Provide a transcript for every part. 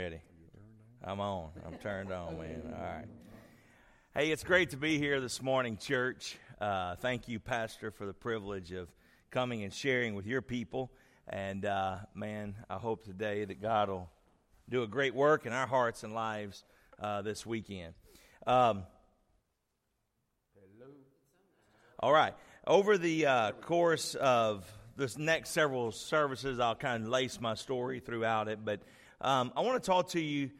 Ready? I'm on. I'm turned on, man. All right. Hey, it's great to be here this morning, church. Uh, thank you, Pastor, for the privilege of coming and sharing with your people. And uh, man, I hope today that God will do a great work in our hearts and lives uh, this weekend. Um, all right. Over the uh, course of this next several services, I'll kind of lace my story throughout it, but um, I want to talk to you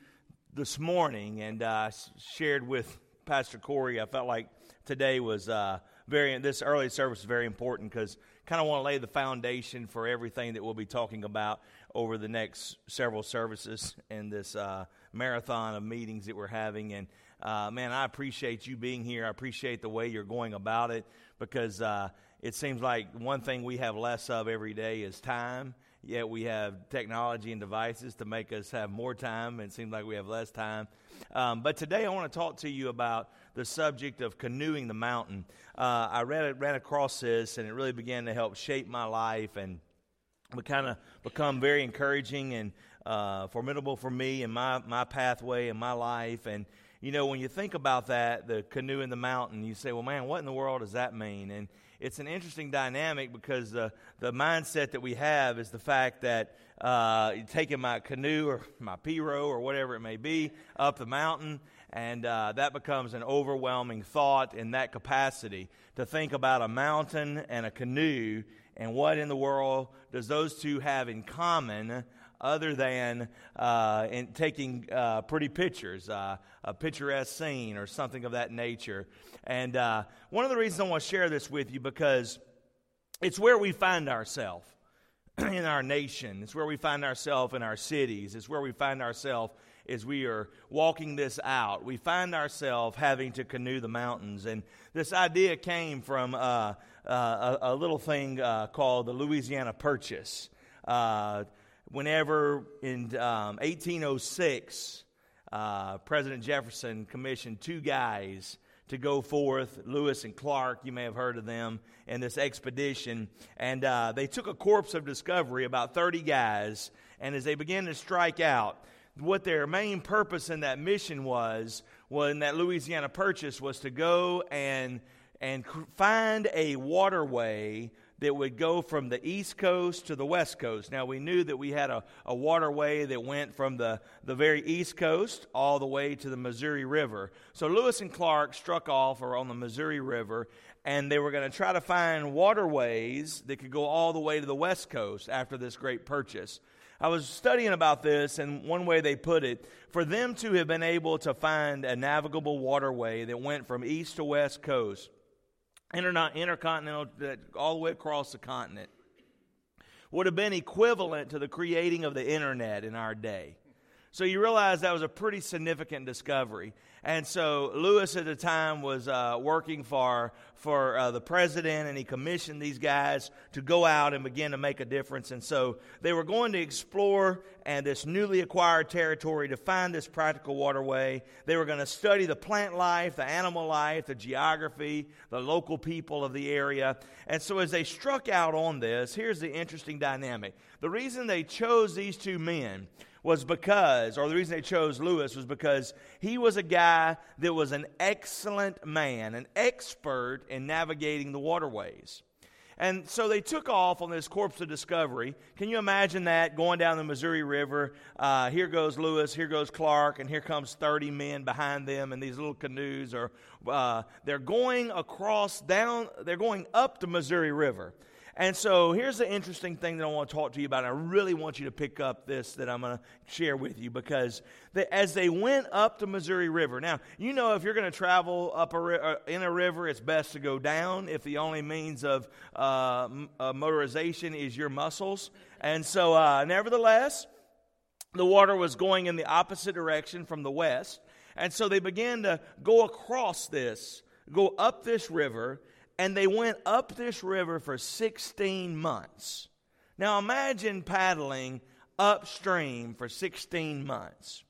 this morning, and uh, shared with Pastor Corey. I felt like today was uh, very this early service is very important because kind of want to lay the foundation for everything that we'll be talking about over the next several services in this uh, marathon of meetings that we're having. And uh, man, I appreciate you being here. I appreciate the way you're going about it because uh, it seems like one thing we have less of every day is time yet we have technology and devices to make us have more time, and it seems like we have less time. Um, but today I want to talk to you about the subject of canoeing the mountain. Uh, I read ran across this, and it really began to help shape my life and kind of become very encouraging and uh, formidable for me and my, my pathway and my life. And, you know, when you think about that, the canoe in the mountain, you say, well, man, what in the world does that mean? And it's an interesting dynamic because the, the mindset that we have is the fact that uh, taking my canoe or my pirogue or whatever it may be up the mountain, and uh, that becomes an overwhelming thought in that capacity to think about a mountain and a canoe and what in the world does those two have in common other than uh, in taking uh, pretty pictures, uh, a picturesque scene or something of that nature. And uh, one of the reasons I want to share this with you because it's where we find ourselves in our nation. It's where we find ourselves in our cities. It's where we find ourselves as we are walking this out. We find ourselves having to canoe the mountains. And this idea came from uh, uh, a, a, little thing called the Louisiana Purchase. Uh, whenever in um, 1806, uh, President Jefferson commissioned two guys to go forth, Lewis and Clark, you may have heard of them, in this expedition. And uh, they took a corpse of discovery, about 30 guys, and as they began to strike out, what their main purpose in that mission was, when that Louisiana Purchase, was to go and, and find a waterway that would go from the east coast to the west coast. Now, we knew that we had a, a waterway that went from the, the very east coast all the way to the Missouri River. So, Lewis and Clark struck off or on the Missouri River, and they were going to try to find waterways that could go all the way to the west coast after this great purchase. I was studying about this, and one way they put it, for them to have been able to find a navigable waterway that went from east to west coast, inter- intercontinental, uh, all the way across the continent, would have been equivalent to the creating of the internet in our day. So you realize that was a pretty significant discovery. And so Lewis at the time was uh, working for, for uh, the president, and he commissioned these guys to go out and begin to make a difference. And so they were going to explore and this newly acquired territory to find this practical waterway. They were going to study the plant life, the animal life, the geography, the local people of the area. And so as they struck out on this, here's the interesting dynamic. The reason they chose these two men was because, or the reason they chose Lewis was because he was a guy that was an excellent man, an expert in navigating the waterways. And so they took off on this corpse of discovery. Can you imagine that going down the Missouri River? Uh, here goes Lewis, here goes Clark, and here comes 30 men behind them in these little canoes. Or uh, they're going across down, they're going up the Missouri River. And so here's the interesting thing that I want to talk to you about. I really want you to pick up this that I'm going to share with you because the, as they went up the Missouri River, now, you know, if you're going to travel up a, uh, in a river, it's best to go down if the only means of uh, uh, motorization is your muscles. And so, uh, nevertheless, the water was going in the opposite direction from the west. And so they began to go across this, go up this river and they went up this river for 16 months. Now imagine paddling upstream for 16 months.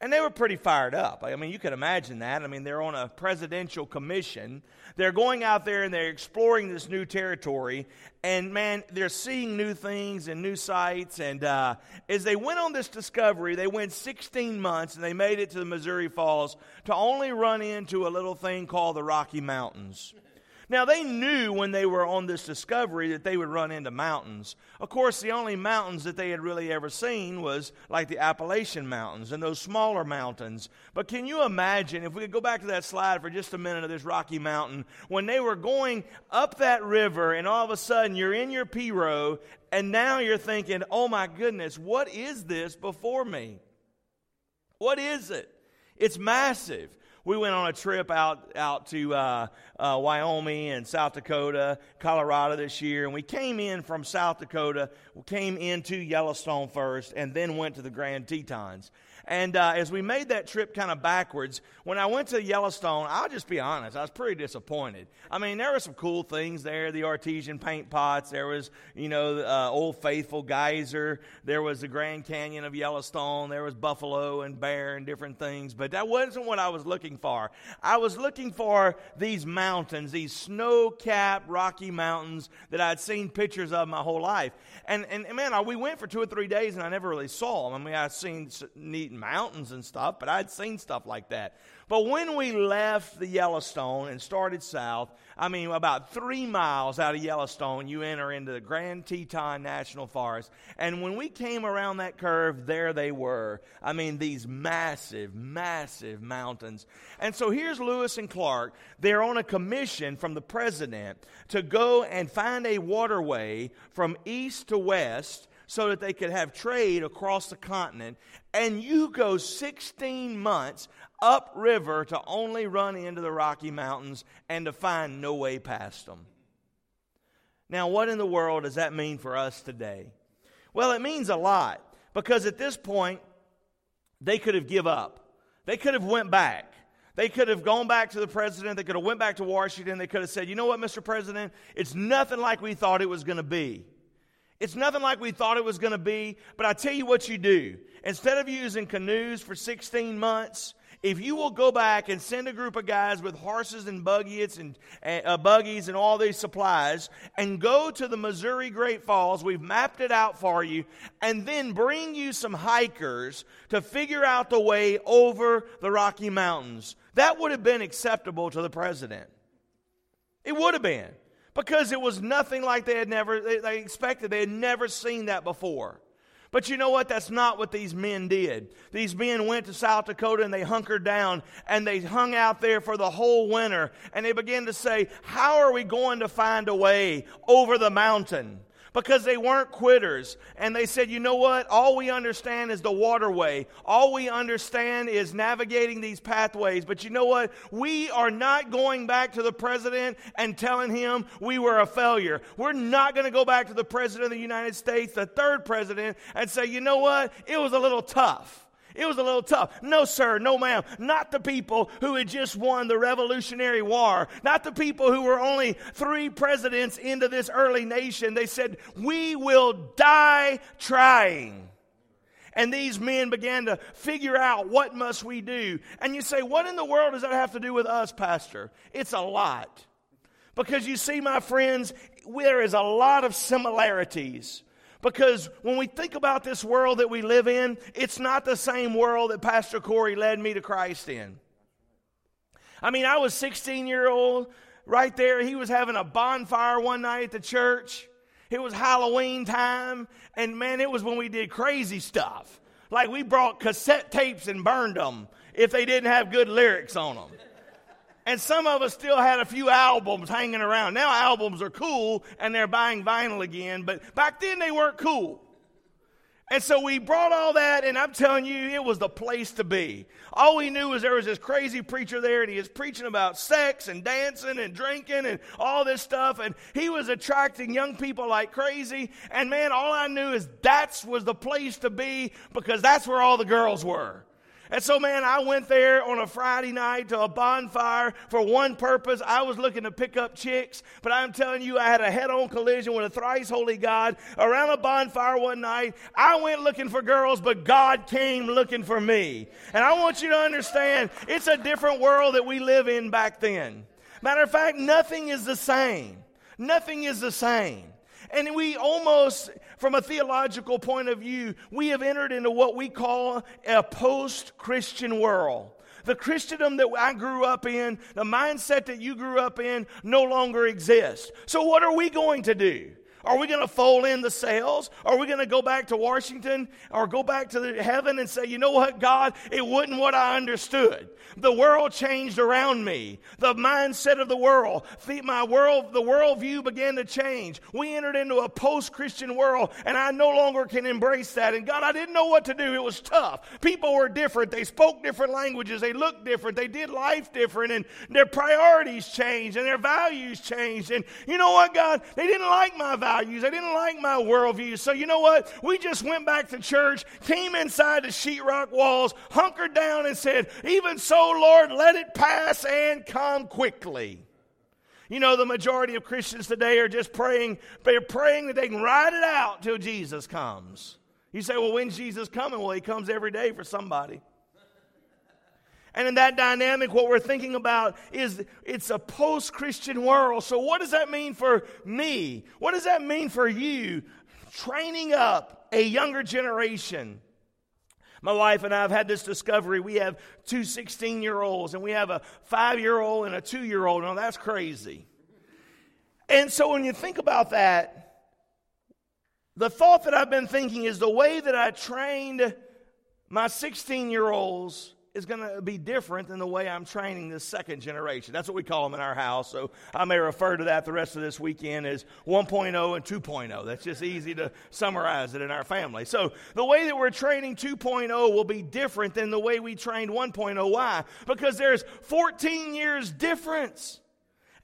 And they were pretty fired up. I mean, you can imagine that. I mean, they're on a presidential commission. They're going out there and they're exploring this new territory. And man, they're seeing new things and new sights. And uh, as they went on this discovery, they went 16 months and they made it to the Missouri Falls to only run into a little thing called the Rocky Mountains. Now, they knew when they were on this discovery that they would run into mountains. Of course, the only mountains that they had really ever seen was like the Appalachian Mountains and those smaller mountains. But can you imagine, if we could go back to that slide for just a minute of this Rocky Mountain, when they were going up that river and all of a sudden you're in your Pirogue and now you're thinking, oh my goodness, what is this before me? What is it? It's massive we went on a trip out out to uh, uh, Wyoming and South Dakota, Colorado this year, and we came in from South Dakota. We came into Yellowstone first, and then went to the Grand Tetons. And uh, as we made that trip kind of backwards, when I went to Yellowstone, I'll just be honest, I was pretty disappointed. I mean, there were some cool things there the artesian paint pots, there was, you know, uh, Old Faithful Geyser, there was the Grand Canyon of Yellowstone, there was buffalo and bear and different things, but that wasn't what I was looking for. I was looking for these mountains, these snow capped Rocky Mountains that I'd seen pictures of my whole life. And, and, and man, we went for two or three days and I never really saw them. I mean, I'd seen neat mountains and stuff, but I'd seen stuff like that. But when we left the Yellowstone and started south, I mean, about three miles out of Yellowstone, you enter into the Grand Teton National Forest. And when we came around that curve, there they were. I mean, these massive, massive mountains. And so here's Lewis and Clark. They're on a commission from the president to go and find a waterway from east to west so that they could have trade across the continent. And you go 16 months upriver to only run into the Rocky Mountains and to find no way past them. Now, what in the world does that mean for us today? Well, it means a lot because at this point, they could have give up. They could have went back. They could have gone back to the president. They could have went back to Washington. They could have said, "You know what, Mr. President? It's nothing like we thought it was going to be." It's nothing like we thought it was going to be, but I tell you what you do. Instead of using canoes for 16 months, if you will go back and send a group of guys with horses and buggies and uh, buggies and all these supplies and go to the Missouri Great Falls, we've mapped it out for you, and then bring you some hikers to figure out the way over the Rocky Mountains, that would have been acceptable to the president. It would have been because it was nothing like they had never they, they expected. They had never seen that before. But you know what? That's not what these men did. These men went to South Dakota and they hunkered down and they hung out there for the whole winter and they began to say, How are we going to find a way over the mountain? Because they weren't quitters. And they said, you know what? All we understand is the waterway. All we understand is navigating these pathways. But you know what? We are not going back to the president and telling him we were a failure. We're not going to go back to the president of the United States, the third president, and say, you know what? It was a little tough. It was a little tough. No, sir, no, ma'am. Not the people who had just won the Revolutionary War. Not the people who were only three presidents into this early nation. They said, We will die trying. And these men began to figure out what must we do. And you say, What in the world does that have to do with us, Pastor? It's a lot. Because you see, my friends, there is a lot of similarities because when we think about this world that we live in, it's not the same world that Pastor Corey led me to Christ in. I mean, I was 16 year old right there. He was having a bonfire one night at the church. It was Halloween time, and man, it was when we did crazy stuff. Like we brought cassette tapes and burned them if they didn't have good lyrics on them. And some of us still had a few albums hanging around. Now albums are cool and they're buying vinyl again, but back then they weren't cool. And so we brought all that, and I'm telling you, it was the place to be. All we knew was there was this crazy preacher there, and he was preaching about sex and dancing and drinking and all this stuff, and he was attracting young people like crazy. And man, all I knew is that was the place to be because that's where all the girls were. And so, man, I went there on a Friday night to a bonfire for one purpose. I was looking to pick up chicks, but I'm telling you, I had a head on collision with a thrice holy God around a bonfire one night. I went looking for girls, but God came looking for me. And I want you to understand, it's a different world that we live in back then. Matter of fact, nothing is the same. Nothing is the same. And we almost, from a theological point of view, we have entered into what we call a post Christian world. The Christendom that I grew up in, the mindset that you grew up in, no longer exists. So, what are we going to do? Are we going to fold in the sails? Are we going to go back to Washington or go back to heaven and say, you know what, God, it wasn't what I understood. The world changed around me. The mindset of the world, my world, the worldview began to change. We entered into a post-Christian world, and I no longer can embrace that. And God, I didn't know what to do. It was tough. People were different. They spoke different languages. They looked different. They did life different, and their priorities changed and their values changed. And you know what, God? They didn't like my values. They didn't like my worldview. So you know what? We just went back to church, came inside the sheetrock walls, hunkered down, and said, "Even so." Lord, let it pass and come quickly. You know, the majority of Christians today are just praying, they're praying that they can ride it out till Jesus comes. You say, well, when's Jesus coming? Well, he comes every day for somebody. And in that dynamic, what we're thinking about is it's a post Christian world. So, what does that mean for me? What does that mean for you? Training up a younger generation my wife and I have had this discovery. We have two 16 year olds, and we have a five year old and a two year old. Now, that's crazy. And so, when you think about that, the thought that I've been thinking is the way that I trained my 16 year olds is going to be different than the way I'm training this second generation. That's what we call them in our house. So I may refer to that the rest of this weekend as 1.0 and 2.0. That's just easy to summarize it in our family. So the way that we're training 2.0 will be different than the way we trained 1.0. Why? Because there's 14 years difference.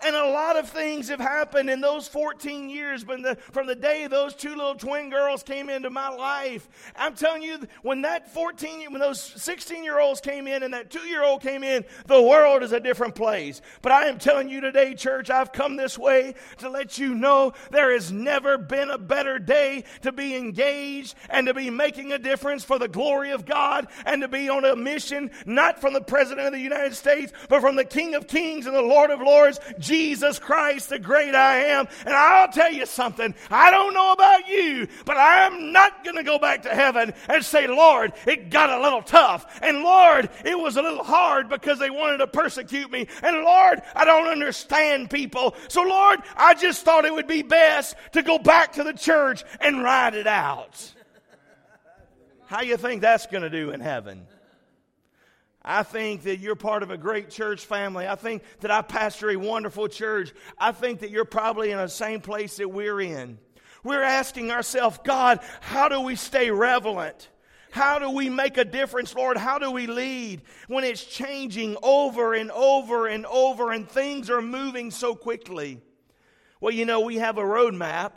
And a lot of things have happened in those 14 years when the, from the day those two little twin girls came into my life. I'm telling you, when that 14, when those 16 year olds came in and that two year old came in, the world is a different place. But I am telling you today, church, I've come this way to let you know there has never been a better day to be engaged and to be making a difference for the glory of God and to be on a mission, not from the President of the United States, but from the King of Kings and the Lord of Lords, Jesus Christ, the great I am. And I'll tell you something. I don't know about you, but I'm not going to go back to heaven and say, Lord, it got a little tough. And Lord, it was a little hard because they wanted to persecute me. And Lord, I don't understand people. So Lord, I just thought it would be best to go back to the church and ride it out. How you think that's going to do in heaven? I think that you're part of a great church family. I think that I pastor a wonderful church. I think that you're probably in the same place that we're in. We're asking ourselves, God, how do we stay relevant? How do we make a difference, Lord? How do we lead when it's changing over and over and over and things are moving so quickly? Well, you know, we have a roadmap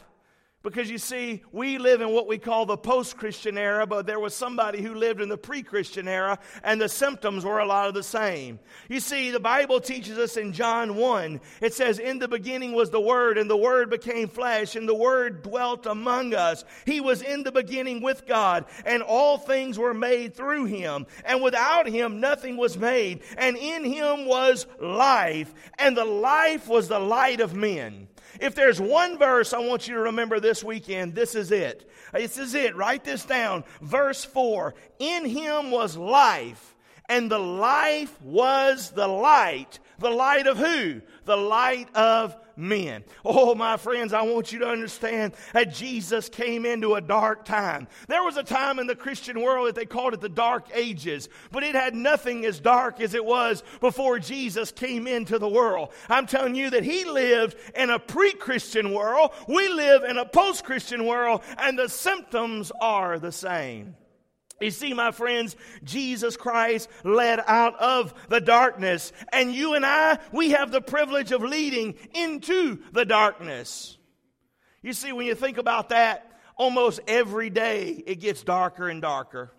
because you see, we live in what we call the post Christian era, but there was somebody who lived in the pre Christian era, and the symptoms were a lot of the same. You see, the Bible teaches us in John 1, it says, In the beginning was the Word, and the Word became flesh, and the Word dwelt among us. He was in the beginning with God, and all things were made through Him, and without Him nothing was made. And in Him was life, and the life was the light of men. If there's one verse I want you to remember this weekend, this is it. This is it. Write this down. Verse 4 In him was life, and the life was the light. The light of who? The light of men. Oh, my friends, I want you to understand that Jesus came into a dark time. There was a time in the Christian world that they called it the dark ages, but it had nothing as dark as it was before Jesus came into the world. I'm telling you that he lived in a pre Christian world, we live in a post Christian world, and the symptoms are the same. You see, my friends, Jesus Christ led out of the darkness, and you and I, we have the privilege of leading into the darkness. You see, when you think about that, almost every day it gets darker and darker.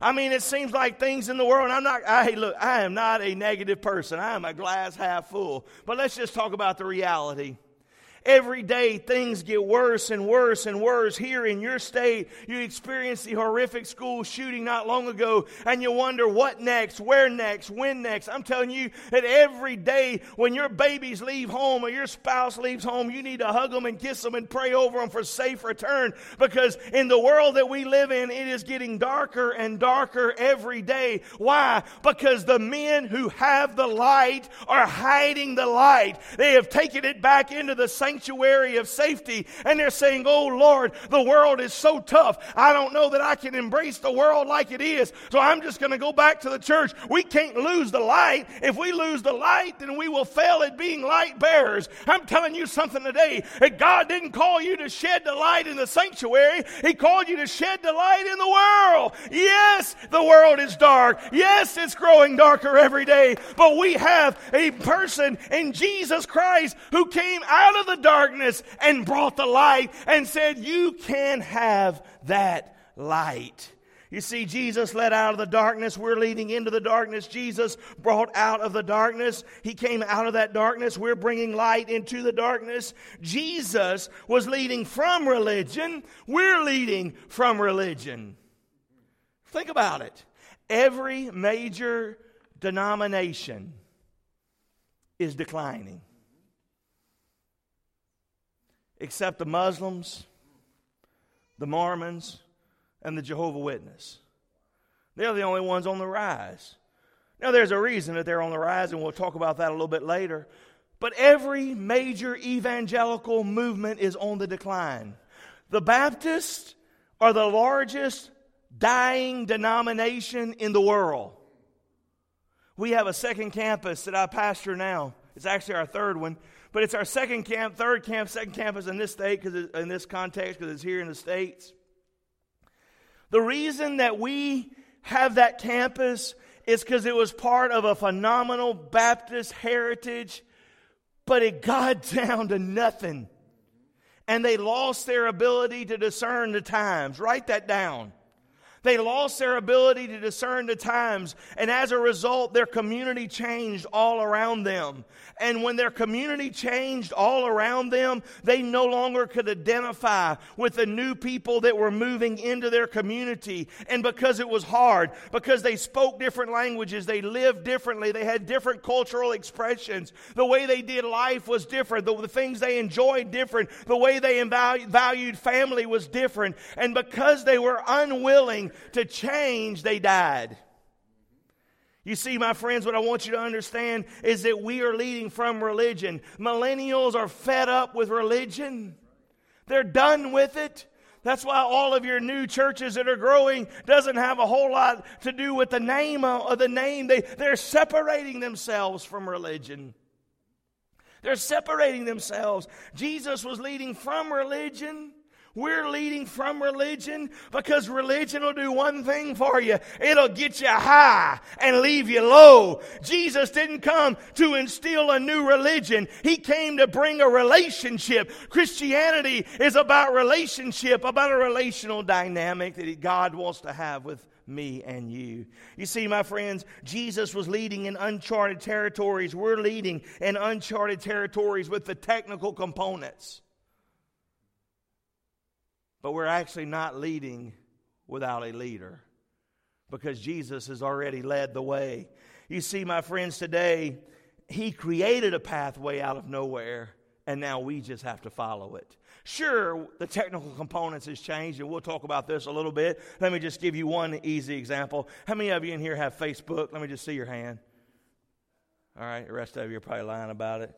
I mean, it seems like things in the world, I'm not, I, look, I am not a negative person. I am a glass half full. But let's just talk about the reality. Every day things get worse and worse and worse. Here in your state, you experienced the horrific school shooting not long ago, and you wonder what next, where next, when next. I'm telling you that every day when your babies leave home or your spouse leaves home, you need to hug them and kiss them and pray over them for safe return because in the world that we live in, it is getting darker and darker every day. Why? Because the men who have the light are hiding the light. They have taken it back into the sanctuary sanctuary of safety and they're saying, Oh Lord, the world is so tough. I don't know that I can embrace the world like it is. So I'm just going to go back to the church. We can't lose the light. If we lose the light, then we will fail at being light bearers. I'm telling you something today that God didn't call you to shed the light in the sanctuary. He called you to shed the light in the world. Yes, the world is dark. Yes, it's growing darker every day. But we have a person in Jesus Christ who came out of the darkness and brought the light and said, You can have that light. You see, Jesus led out of the darkness. We're leading into the darkness. Jesus brought out of the darkness. He came out of that darkness. We're bringing light into the darkness. Jesus was leading from religion. We're leading from religion. Think about it. Every major denomination is declining except the Muslims, the Mormons, and the Jehovah Witness. They're the only ones on the rise. Now, there's a reason that they're on the rise, and we'll talk about that a little bit later. But every major evangelical movement is on the decline. The Baptists are the largest dying denomination in the world. We have a second campus that I pastor now. It's actually our third one. But it's our second camp, third camp, second campus in this state, because in this context, because it's here in the States. The reason that we have that campus is because it was part of a phenomenal Baptist heritage, but it got down to nothing. And they lost their ability to discern the times. Write that down. They lost their ability to discern the times, and as a result, their community changed all around them. And when their community changed all around them, they no longer could identify with the new people that were moving into their community. And because it was hard, because they spoke different languages, they lived differently, they had different cultural expressions, the way they did life was different, the, the things they enjoyed different, the way they valued family was different. And because they were unwilling to change, they died. You see, my friends, what I want you to understand is that we are leading from religion. Millennials are fed up with religion, they're done with it. That's why all of your new churches that are growing doesn't have a whole lot to do with the name of the name. They, they're separating themselves from religion. They're separating themselves. Jesus was leading from religion. We're leading from religion because religion will do one thing for you. It'll get you high and leave you low. Jesus didn't come to instill a new religion. He came to bring a relationship. Christianity is about relationship, about a relational dynamic that God wants to have with me and you. You see, my friends, Jesus was leading in uncharted territories. We're leading in uncharted territories with the technical components but we're actually not leading without a leader because Jesus has already led the way. You see, my friends, today, He created a pathway out of nowhere, and now we just have to follow it. Sure, the technical components has changed, and we'll talk about this a little bit. Let me just give you one easy example. How many of you in here have Facebook? Let me just see your hand. All right, the rest of you are probably lying about it.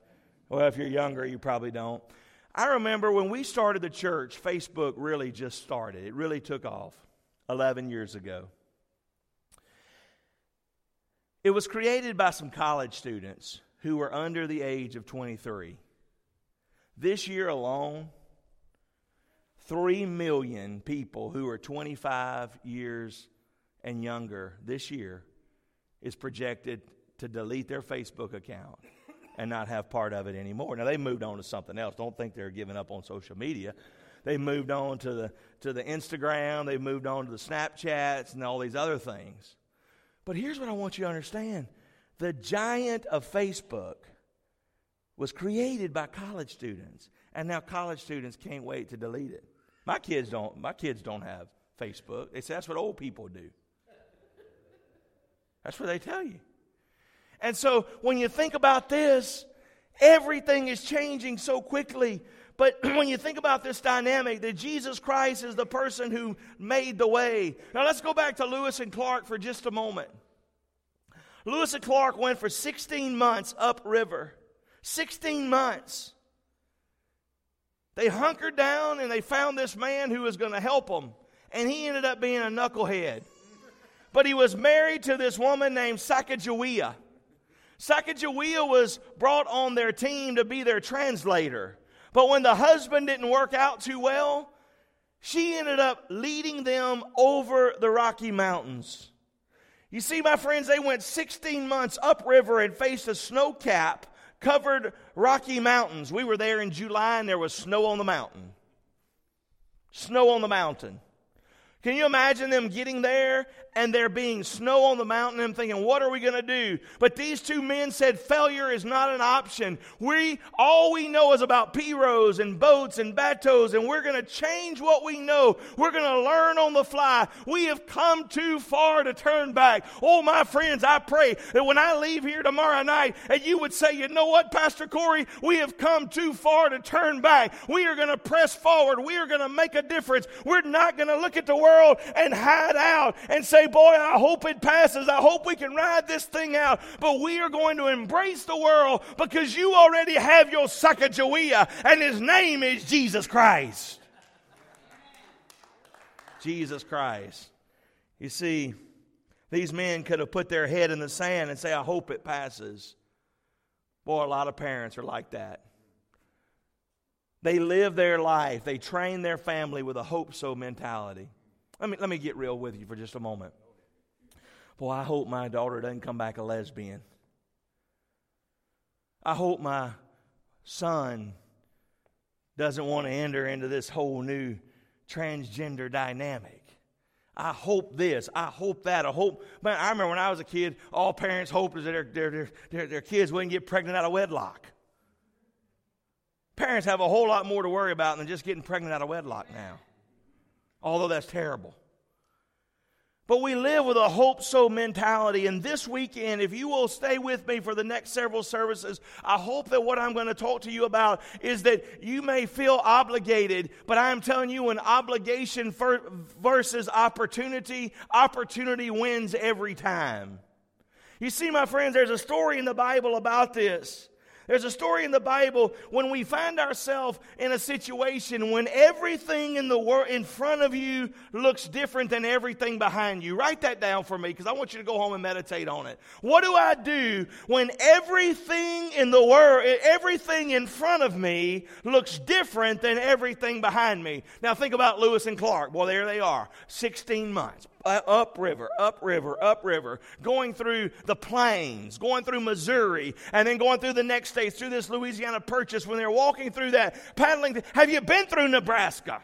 Well, if you're younger, you probably don't. I remember when we started the church, Facebook really just started. It really took off 11 years ago. It was created by some college students who were under the age of 23. This year alone, 3 million people who are 25 years and younger this year is projected to delete their Facebook account and not have part of it anymore. Now, they moved on to something else. Don't think they're giving up on social media. they moved on to the, to the Instagram, they moved on to the Snapchats, and all these other things. But here's what I want you to understand the giant of Facebook was created by college students, and now college students can't wait to delete it. My kids don't. My kids don't have Facebook. They say that's what old people do. That's what they tell you. And so when you think about this, everything is changing so quickly. But when you think about this dynamic, that Jesus Christ is the person who made the way. Now let's go back to Lewis and Clark for just a moment. Lewis and Clark went for 16 months upriver. 16 months. They hunkered down and they found this man who was going to help them. And he ended up being a knucklehead. But he was married to this woman named Sacagawea. Sacagawea was brought on their team to be their translator. But when the husband didn't work out too well, she ended up leading them over the Rocky Mountains. You see, my friends, they went 16 months upriver and faced a snow cap covered Rocky Mountains. We were there in July and there was snow on the mountain. Snow on the mountain. Can you imagine them getting there and there being snow on the mountain I'm thinking, what are we going to do? But these two men said failure is not an option. We, all we know is about pirogues and boats and bateaus and we're going to change what we know. We're going to learn on the fly. We have come too far to turn back. Oh, my friends, I pray that when I leave here tomorrow night and you would say, you know what, Pastor Corey, we have come too far to turn back. We are going to press forward. We are going to make a difference. We're not going to look at the world and hide out and say, say, Boy, I hope it passes. I hope we can ride this thing out. But we are going to embrace the world because you already have your Sacagawea, and his name is Jesus Christ. Jesus Christ. You see, these men could have put their head in the sand and say, I hope it passes. Boy, a lot of parents are like that. They live their life, they train their family with a hope so mentality. Let me, let me get real with you for just a moment. Boy, I hope my daughter doesn't come back a lesbian. I hope my son doesn't want to enter into this whole new transgender dynamic. I hope this. I hope that. I hope. Man, I remember when I was a kid, all parents hoped is that their, their, their, their kids wouldn't get pregnant out of wedlock. Parents have a whole lot more to worry about than just getting pregnant out of wedlock now although that's terrible. But we live with a hope so mentality. And this weekend, if you will stay with me for the next several services, I hope that what I'm going to talk to you about is that you may feel obligated, but I am telling you an obligation versus opportunity, opportunity wins every time. You see, my friends, there's a story in the Bible about this. There's a story in the Bible when we find ourselves in a situation when everything in the world in front of you looks different than everything behind you. Write that down for me because I want you to go home and meditate on it. What do I do when everything in the world, everything in front of me looks different than everything behind me? Now think about Lewis and Clark. Well, there they are. 16 months uh, upriver, upriver, upriver, going through the plains, going through Missouri, and then going through the next states, through this Louisiana Purchase. When they're walking through that, paddling, have you been through Nebraska?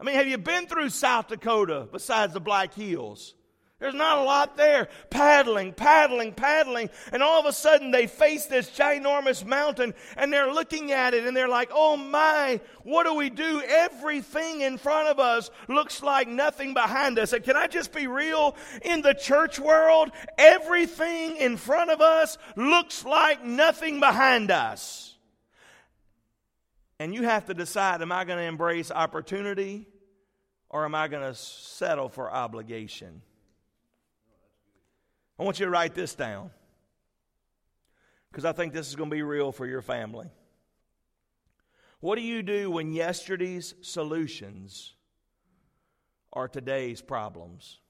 I mean, have you been through South Dakota besides the Black Hills? There's not a lot there. Paddling, paddling, paddling. And all of a sudden they face this ginormous mountain and they're looking at it and they're like, oh my, what do we do? Everything in front of us looks like nothing behind us. And can I just be real? In the church world, everything in front of us looks like nothing behind us. And you have to decide am I going to embrace opportunity or am I going to settle for obligation? I want you to write this down because I think this is going to be real for your family. What do you do when yesterday's solutions are today's problems?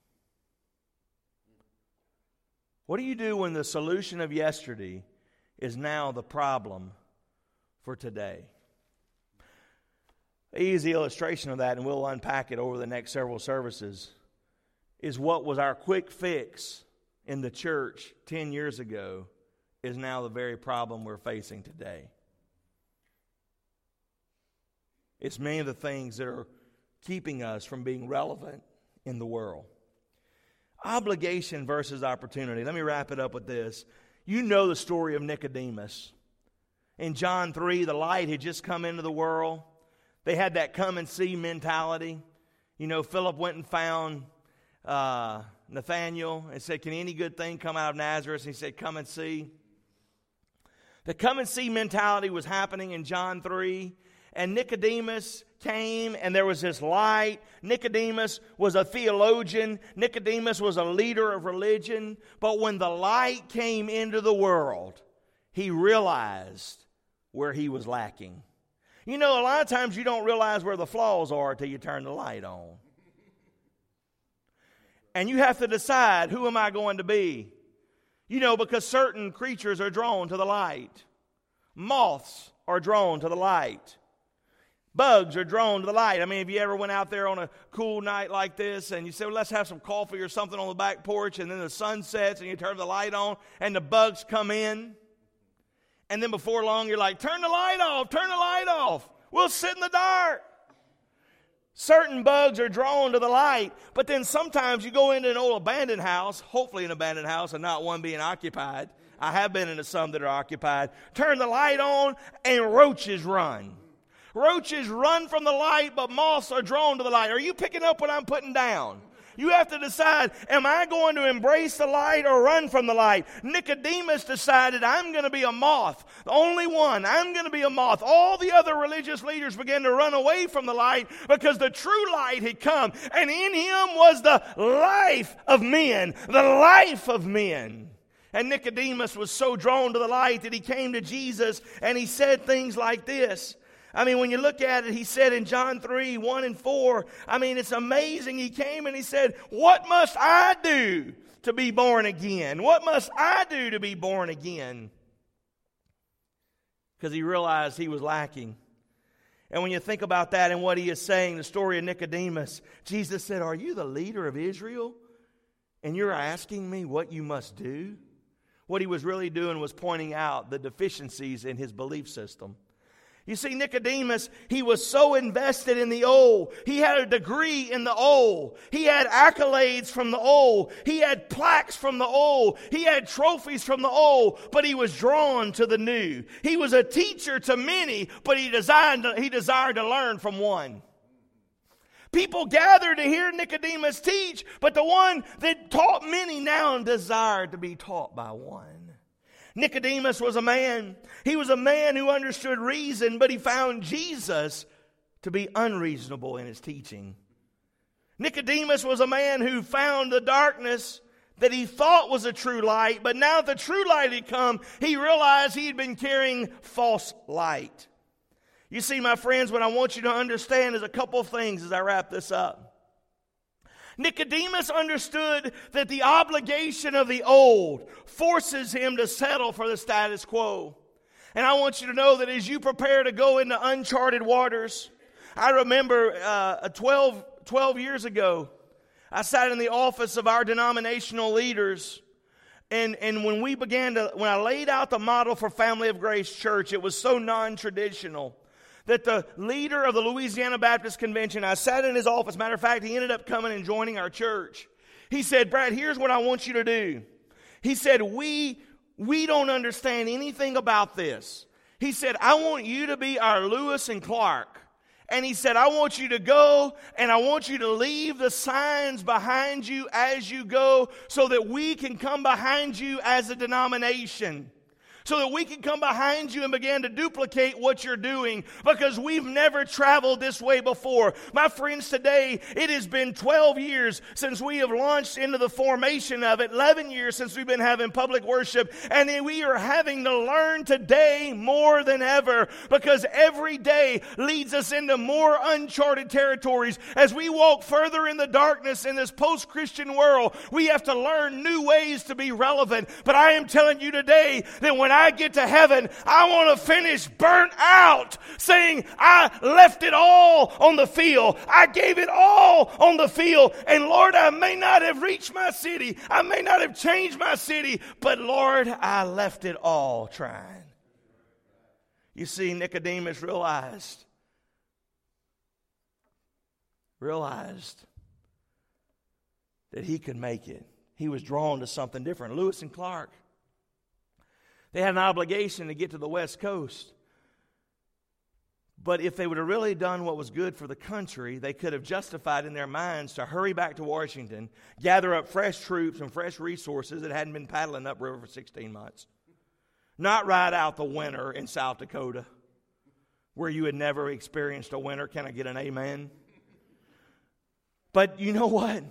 What do you do when the solution of yesterday is now the problem for today? easy illustration of that, and we'll unpack it over the next several services, is what was our quick fix in the church 10 years ago is now the very problem we're facing today. It's many of the things that are keeping us from being relevant in the world. Obligation versus opportunity. Let me wrap it up with this. You know the story of Nicodemus. In John 3, the light had just come into the world. They had that come and see mentality. You know, Philip went and found uh, Nathaniel and said, Can any good thing come out of Nazareth? And he said, Come and see. The come and see mentality was happening in John 3. And Nicodemus came and there was this light. Nicodemus was a theologian. Nicodemus was a leader of religion. But when the light came into the world, he realized where he was lacking. You know, a lot of times you don't realize where the flaws are until you turn the light on. And you have to decide who am I going to be? You know, because certain creatures are drawn to the light. Moths are drawn to the light. Bugs are drawn to the light. I mean, if you ever went out there on a cool night like this and you say, well, let's have some coffee or something on the back porch, and then the sun sets and you turn the light on and the bugs come in. And then before long, you're like, turn the light off, turn the light off. We'll sit in the dark. Certain bugs are drawn to the light, but then sometimes you go into an old abandoned house, hopefully an abandoned house and not one being occupied. I have been into some that are occupied. Turn the light on and roaches run. Roaches run from the light, but moths are drawn to the light. Are you picking up what I'm putting down? You have to decide, am I going to embrace the light or run from the light? Nicodemus decided, I'm going to be a moth. The only one. I'm going to be a moth. All the other religious leaders began to run away from the light because the true light had come. And in him was the life of men. The life of men. And Nicodemus was so drawn to the light that he came to Jesus and he said things like this. I mean, when you look at it, he said in John 3 1 and 4, I mean, it's amazing. He came and he said, What must I do to be born again? What must I do to be born again? Because he realized he was lacking. And when you think about that and what he is saying, the story of Nicodemus, Jesus said, Are you the leader of Israel? And you're asking me what you must do? What he was really doing was pointing out the deficiencies in his belief system. You see, Nicodemus, he was so invested in the old. He had a degree in the old. He had accolades from the old. He had plaques from the old. He had trophies from the old, but he was drawn to the new. He was a teacher to many, but he desired to, he desired to learn from one. People gathered to hear Nicodemus teach, but the one that taught many now desired to be taught by one. Nicodemus was a man. He was a man who understood reason, but he found Jesus to be unreasonable in his teaching. Nicodemus was a man who found the darkness that he thought was a true light, but now the true light had come, he realized he had been carrying false light. You see, my friends, what I want you to understand is a couple things as I wrap this up. Nicodemus understood that the obligation of the old forces him to settle for the status quo. And I want you to know that as you prepare to go into uncharted waters, I remember uh, 12, 12 years ago, I sat in the office of our denominational leaders. And, and when we began to, when I laid out the model for Family of Grace Church, it was so non traditional that the leader of the Louisiana Baptist Convention, I sat in his office. Matter of fact, he ended up coming and joining our church. He said, Brad, here's what I want you to do. He said, we, we don't understand anything about this. He said, I want you to be our Lewis and Clark. And he said, I want you to go and I want you to leave the signs behind you as you go so that we can come behind you as a denomination so that we can come behind you and begin to duplicate what you're doing because we've never traveled this way before. My friends, today it has been 12 years since we have launched into the formation of it, 11 years since we've been having public worship, and we are having to learn today more than ever because every day leads us into more uncharted territories. As we walk further in the darkness in this post Christian world, we have to learn new ways to be relevant. But I am telling you today that when I I get to heaven, I want to finish burnt out, saying, I left it all on the field. I gave it all on the field. And Lord, I may not have reached my city. I may not have changed my city, but Lord, I left it all trying. You see, Nicodemus realized realized that he could make it. He was drawn to something different. Lewis and Clark, they had an obligation to get to the West Coast. But if they would have really done what was good for the country, they could have justified in their minds to hurry back to Washington, gather up fresh troops and fresh resources that hadn't been paddling upriver for 16 months. Not ride out the winter in South Dakota, where you had never experienced a winter. Can I get an amen? But you know what?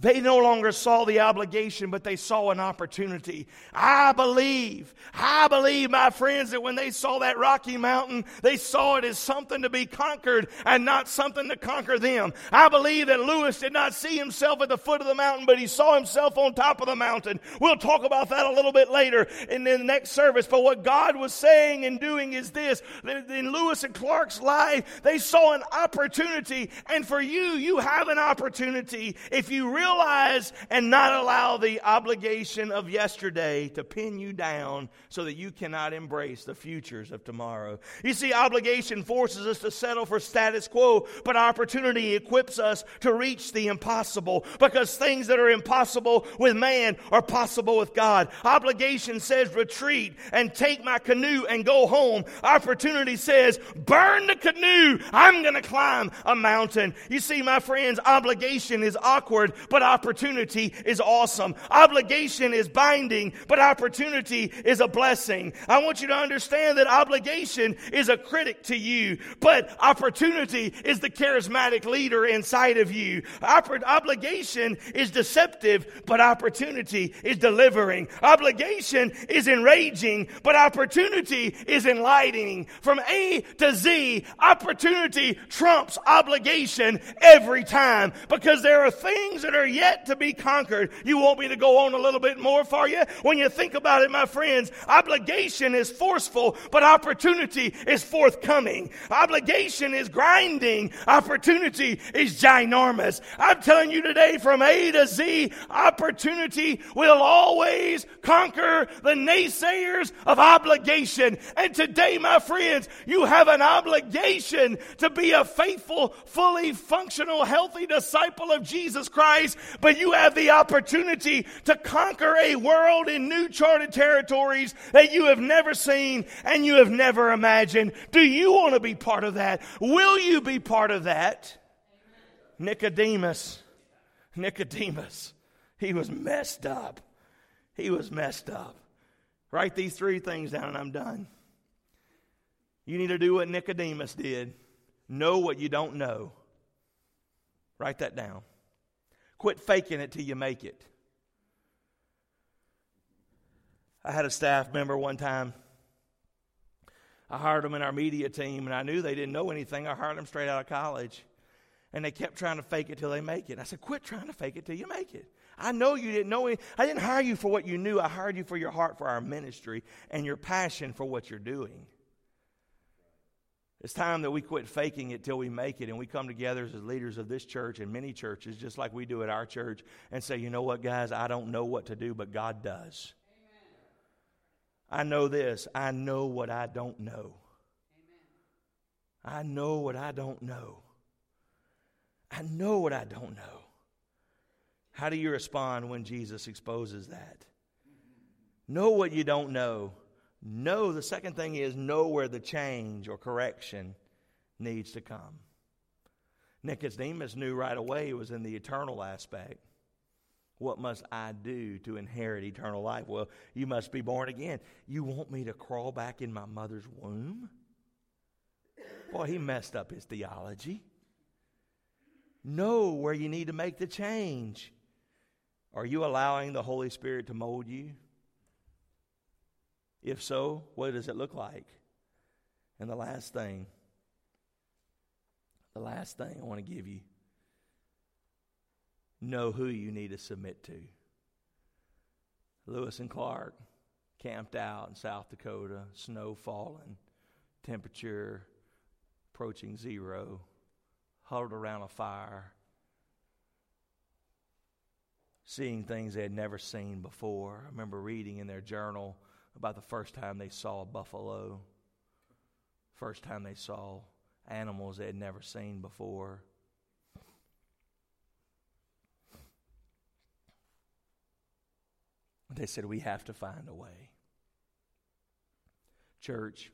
They no longer saw the obligation, but they saw an opportunity. I believe, I believe, my friends, that when they saw that Rocky Mountain, they saw it as something to be conquered and not something to conquer them. I believe that Lewis did not see himself at the foot of the mountain, but he saw himself on top of the mountain. We'll talk about that a little bit later in the next service. But what God was saying and doing is this. In Lewis and Clark's life, they saw an opportunity. And for you, you have an opportunity if you really realize and not allow the obligation of yesterday to pin you down so that you cannot embrace the futures of tomorrow. You see, obligation forces us to settle for status quo, but opportunity equips us to reach the impossible because things that are impossible with man are possible with God. Obligation says retreat and take my canoe and go home. Opportunity says burn the canoe. I'm going to climb a mountain. You see, my friends, obligation is awkward, but opportunity is awesome. Obligation is binding, but opportunity is a blessing. I want you to understand that obligation is a critic to you, but opportunity is the charismatic leader inside of you. Obligation is deceptive, but opportunity is delivering. Obligation is enraging, but opportunity is enlightening. From A to Z, opportunity trumps obligation every time because there are things that are are yet to be conquered. You want me to go on a little bit more for you? When you think about it, my friends, obligation is forceful, but opportunity is forthcoming. Obligation is grinding, opportunity is ginormous. I'm telling you today from A to Z, opportunity will always conquer the naysayers of obligation. And today, my friends, you have an obligation to be a faithful, fully functional, healthy disciple of Jesus Christ but you have the opportunity to conquer a world in new charted territories that you have never seen and you have never imagined. Do you want to be part of that? Will you be part of that? Nicodemus, Nicodemus, he was messed up. He was messed up. Write these three things down and I'm done. You need to do what Nicodemus did know what you don't know. Write that down. Quit faking it till you make it. I had a staff member one time. I hired them in our media team, and I knew they didn't know anything. I hired them straight out of college. And they kept trying to fake it till they make it. I said, Quit trying to fake it till you make it. I know you didn't know it. I didn't hire you for what you knew. I hired you for your heart for our ministry and your passion for what you're doing. It's time that we quit faking it till we make it and we come together as leaders of this church and many churches, just like we do at our church, and say, you know what, guys, I don't know what to do, but God does. Amen. I know this. I know what I don't know. Amen. I know what I don't know. I know what I don't know. How do you respond when Jesus exposes that? Know what you don't know Know, the second thing is know where the change or correction needs to come. Nicodemus knew right away it was in the eternal aspect. What must I do to inherit eternal life? Well, you must be born again. You want me to crawl back in my mother's womb? Boy, he messed up his theology. Know where you need to make the change. Are you allowing the Holy Spirit to mold you? If so, what does it look like? And the last thing, the last thing I want to give you know who you need to submit to. Lewis and Clark camped out in South Dakota, snow falling, temperature approaching zero, huddled around a fire, seeing things they had never seen before. I remember reading in their journal about the first time they saw a buffalo, first time they saw animals they had never seen before. They said, We have to find a way. Church,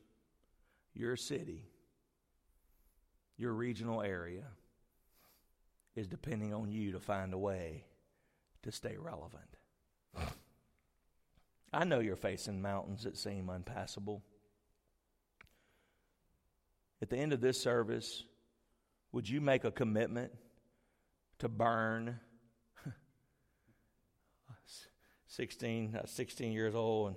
your city, your regional area is depending on you to find a way to stay relevant. I know you're facing mountains that seem unpassable. At the end of this service, would you make a commitment to burn 16, 16 years old, and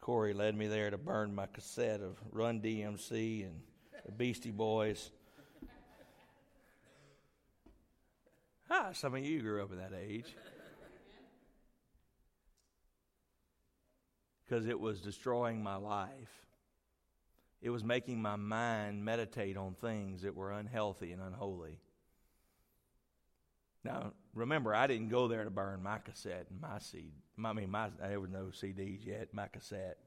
Corey led me there to burn my cassette of Run DMC and the Beastie Boys. Ah, some of you grew up in that age. Because it was destroying my life. It was making my mind meditate on things that were unhealthy and unholy. Now, remember, I didn't go there to burn my cassette and my CD. I mean, my, there was no CDs yet, my cassette.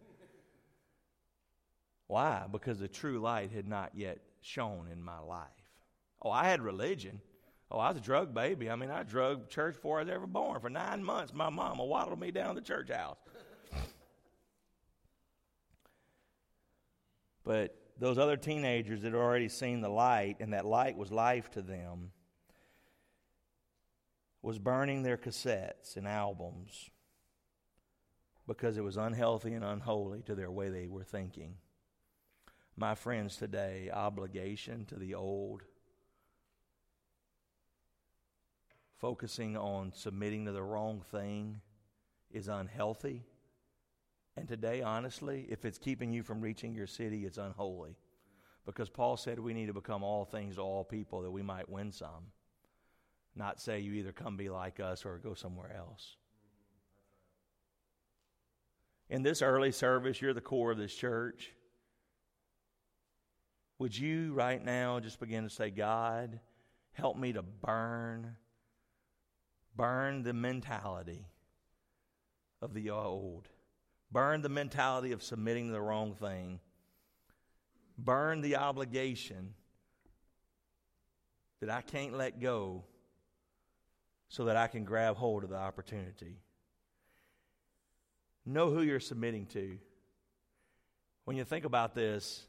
Why? Because the true light had not yet shone in my life. Oh, I had religion. Oh, I was a drug baby. I mean, I drug church before I was ever born. For nine months, my mama waddled me down the church house. But those other teenagers that had already seen the light, and that light was life to them, was burning their cassettes and albums because it was unhealthy and unholy to their way they were thinking. My friends, today, obligation to the old, focusing on submitting to the wrong thing is unhealthy. And today, honestly, if it's keeping you from reaching your city, it's unholy. Because Paul said we need to become all things to all people that we might win some. Not say you either come be like us or go somewhere else. In this early service, you're the core of this church. Would you right now just begin to say, God, help me to burn, burn the mentality of the old, burn the mentality of submitting to the wrong thing, burn the obligation that I can't let go so that I can grab hold of the opportunity. Know who you're submitting to. When you think about this,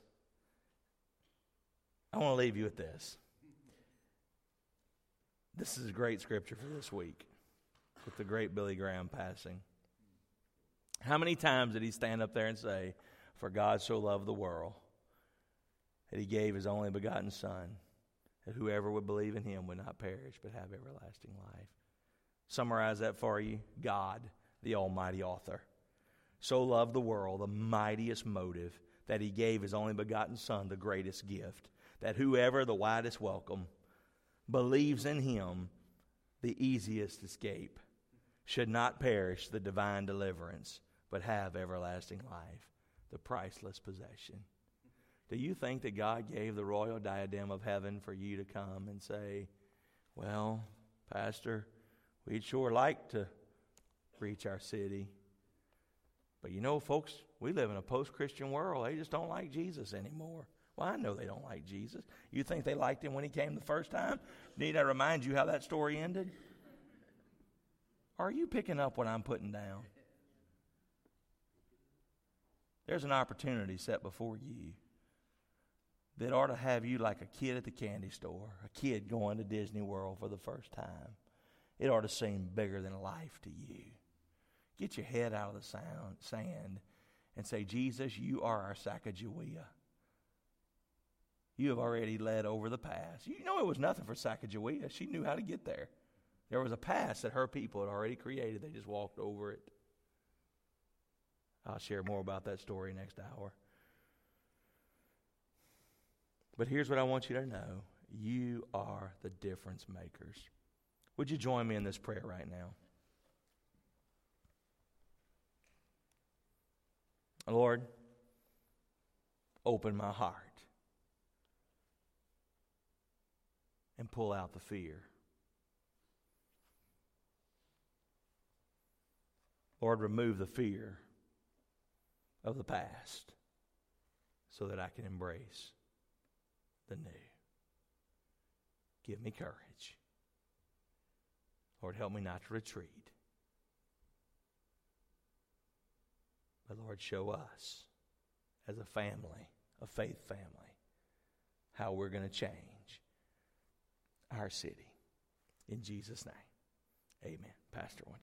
I want to leave you with this. This is a great scripture for this week with the great Billy Graham passing. How many times did he stand up there and say, For God so loved the world that he gave his only begotten Son, that whoever would believe in him would not perish but have everlasting life? Summarize that for you God, the Almighty author, so loved the world, the mightiest motive, that he gave his only begotten Son, the greatest gift that whoever the widest welcome believes in him, the easiest escape, should not perish the divine deliverance, but have everlasting life, the priceless possession. Do you think that God gave the royal diadem of heaven for you to come and say, Well, Pastor, we'd sure like to reach our city. But you know, folks, we live in a post Christian world. They just don't like Jesus anymore. Well, I know they don't like Jesus. You think they liked him when he came the first time? Need I remind you how that story ended? Are you picking up what I'm putting down? There's an opportunity set before you that ought to have you like a kid at the candy store, a kid going to Disney World for the first time. It ought to seem bigger than life to you. Get your head out of the sound, sand and say, Jesus, you are our Sacagawea you have already led over the pass. You know it was nothing for Sacagawea. She knew how to get there. There was a pass that her people had already created. They just walked over it. I'll share more about that story next hour. But here's what I want you to know you are the difference makers. Would you join me in this prayer right now? Lord, open my heart. and pull out the fear. Lord, remove the fear of the past so that I can embrace the new. Give me courage. Lord, help me not to retreat. But Lord, show us as a family, a faith family, how we're going to change our city. In Jesus' name, amen. Pastor,